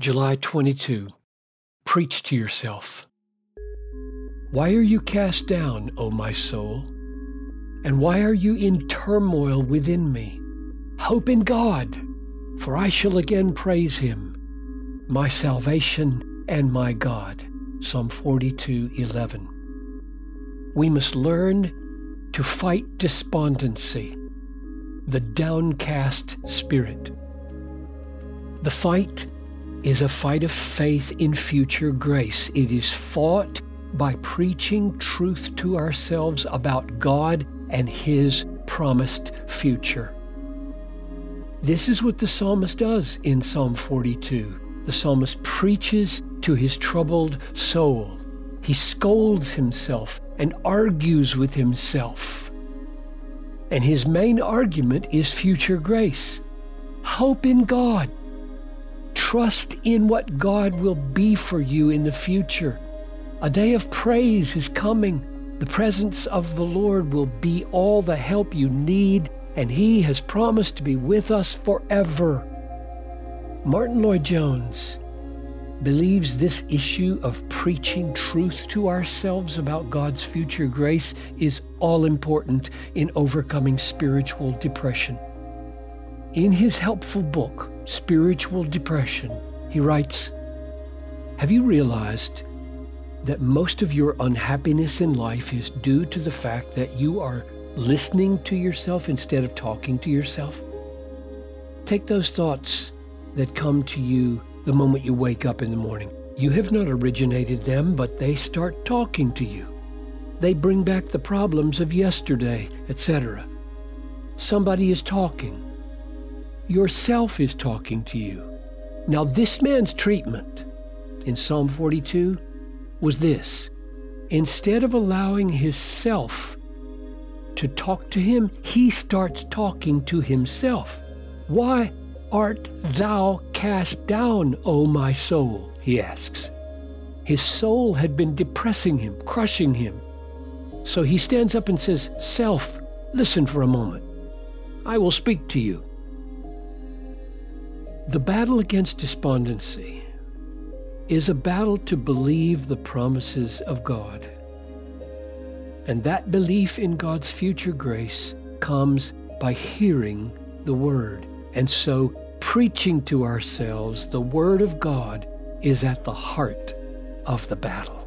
July 22. Preach to yourself. Why are you cast down, O my soul? And why are you in turmoil within me? Hope in God, for I shall again praise him, my salvation and my God. Psalm 42 11. We must learn to fight despondency, the downcast spirit. The fight is a fight of faith in future grace. It is fought by preaching truth to ourselves about God and His promised future. This is what the psalmist does in Psalm 42. The psalmist preaches to his troubled soul. He scolds himself and argues with himself. And his main argument is future grace. Hope in God. Trust in what God will be for you in the future. A day of praise is coming. The presence of the Lord will be all the help you need, and He has promised to be with us forever. Martyn Lloyd-Jones believes this issue of preaching truth to ourselves about God's future grace is all important in overcoming spiritual depression. In his helpful book, Spiritual Depression, he writes Have you realized that most of your unhappiness in life is due to the fact that you are listening to yourself instead of talking to yourself? Take those thoughts that come to you the moment you wake up in the morning. You have not originated them, but they start talking to you. They bring back the problems of yesterday, etc. Somebody is talking. Yourself is talking to you. Now, this man's treatment in Psalm 42 was this instead of allowing his self to talk to him, he starts talking to himself. Why art thou cast down, O my soul? he asks. His soul had been depressing him, crushing him. So he stands up and says, Self, listen for a moment. I will speak to you. The battle against despondency is a battle to believe the promises of God. And that belief in God's future grace comes by hearing the Word. And so, preaching to ourselves the Word of God is at the heart of the battle.